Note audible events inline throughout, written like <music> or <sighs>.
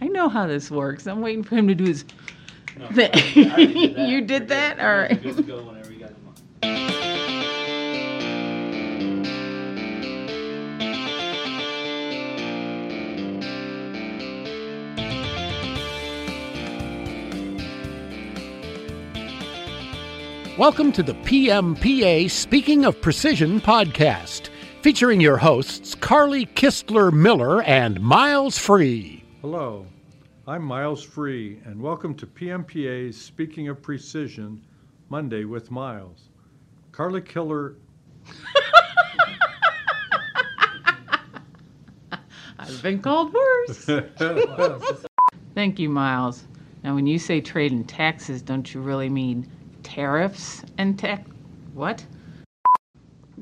I know how this works. I'm waiting for him to do his. No, Th- I already- I already did <laughs> that. You did We're good. that? You All guys are. Good to go whenever you guys want. Welcome to the PMPA Speaking of Precision podcast, featuring your hosts Carly Kistler Miller and Miles Free. Hello, I'm Miles Free, and welcome to PMPA's Speaking of Precision Monday with Miles. Carly Killer, <laughs> I've been called worse. <laughs> Thank you, Miles. Now, when you say trade and taxes, don't you really mean tariffs and tax? What?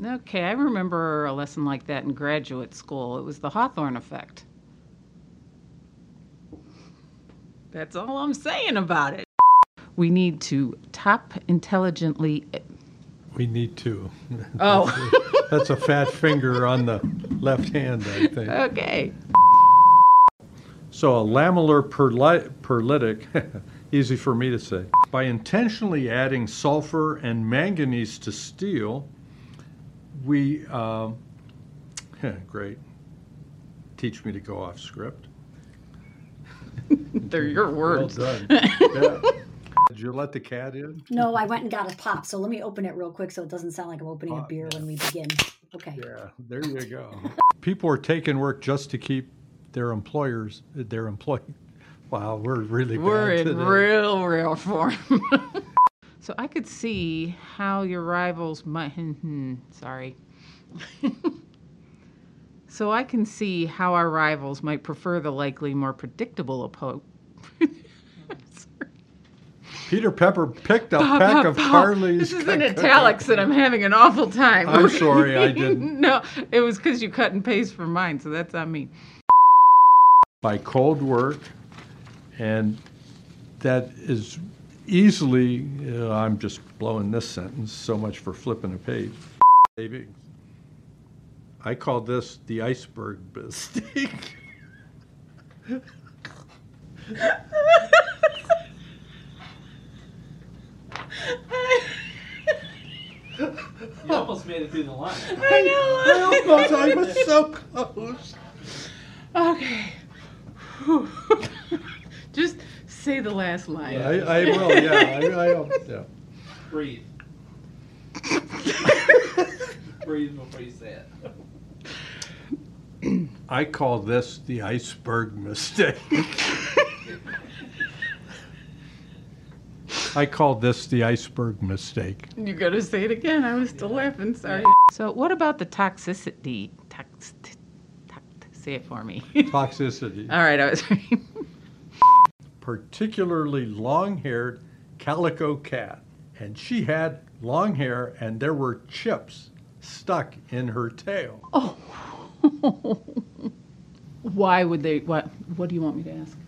Okay, I remember a lesson like that in graduate school. It was the Hawthorne effect. That's all I'm saying about it. We need to top intelligently. we need to. <laughs> Oh, That's a fat finger on the left hand, I think. okay. So, a lamellar perli- perlitic, <laughs> easy for me to say, by intentionally adding sulfur and manganese to steel, we, um, <laughs> great, teach me to go off script. They're your words. Well done. <laughs> Yeah. Did you let the cat in? No, I went and got a pop, so let me open it real quick so it doesn't sound like I'm opening a beer yeah. when we begin. Okay. Yeah, there you go. <laughs> People are taking work just to keep their employers, their employee. Wow, we're really We're bad in today. real, real form. <laughs> so I could see how your rivals might. Hmm, hmm, sorry. so I can see how our rivals might prefer the likely more predictable opponent. <laughs> Peter Pepper picked a peck of Carly's. This is in italics, and I'm having an awful time. I'm sorry, I <laughs> didn't. no, it was because you cut and paste for mine, so that's on me. by cold work, and that is easily. Uh, I'm just blowing this sentence. So much for flipping a page. Savings. I call this the iceberg <laughs> mistake. You almost made it through the line. I know. I almost, I was so close. Okay. Just say the last line. Yeah. I, I will, yeah, I, I, yeah. Breathe. Breathe before you say it. I call this the iceberg mistake. <laughs> I call this the iceberg mistake. You gotta say it again. I was still laughing. Sorry. So, what about the toxicity? Tox, tox, say it for me. <laughs> Toxicity. All right, I was. particularly long haired calico cat. And she had long hair, and there were chips stuck in her tail. oh. <laughs> Why would they? What? What do you want me to ask?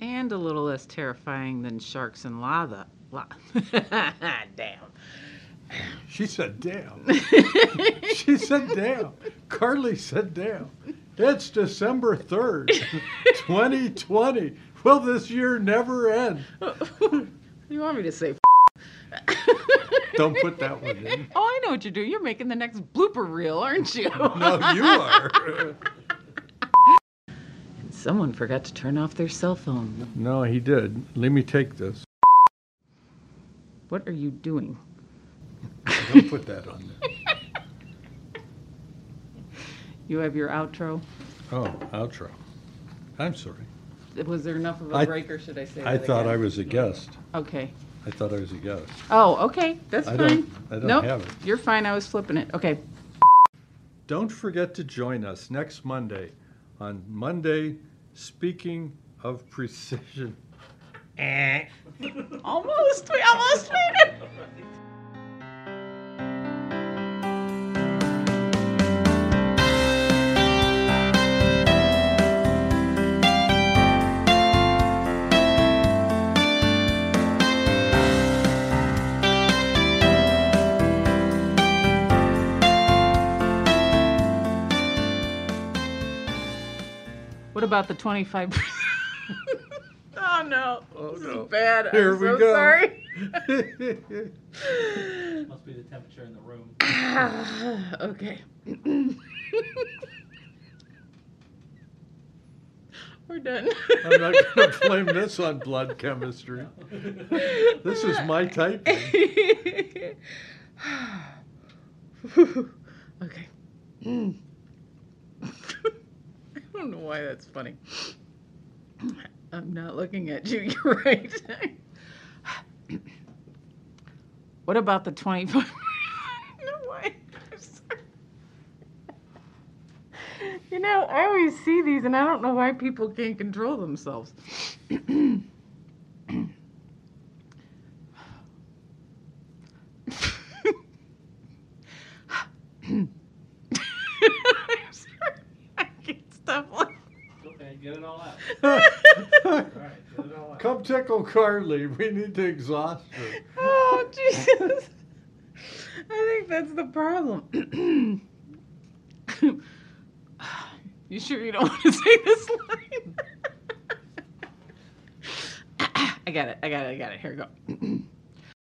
And a little less terrifying than sharks and lava. La- <laughs> Damn. She said, damn. <laughs> she said, damn. Carly said, damn. It's December 3rd, 2020. <laughs> Will this year never end? you want me to say? Don't put that one in. Oh, I know what you're doing. You're making the next blooper reel, aren't you? No, you are. Someone forgot to turn off their cell phone. No, he did. Let me take this. What are you doing? Don't put that on there. <laughs> You have your outro. Oh, outro. I'm sorry. Was there enough of a break, or should I say? I that thought I again? was a guest. Okay. I thought I was a guest. Oh, okay. That's I fine. don't- I don't nope, have it. You're fine. I was flipping it. Okay. Don't forget to join us next Monday on Monday Speaking of Precision. Eh. Almost. We almost made What about the 25? <laughs> oh no. Oh, this no. is bad. Here I'm we so go. sorry. <laughs> Must be the temperature in the room. <sighs> okay. <laughs> We're done. I'm not going to blame this on blood chemistry. This is my typing. okay. Mm. I don't know why that's funny. I'm not looking at you. <laughs> You're right. what about the 25? no way. You know, I always see these and I don't know why people can't control themselves. <clears throat> I'm sorry. I can't stop laughing. Okay, get it all out. <laughs> All right, get it all out. Come tickle Carly. We need to exhaust her. Oh, <laughs> Jesus. I think that's the problem. <clears throat> you sure you don't <laughs> want to say this line? I got it. I got it. I got it. Here we go. <clears throat>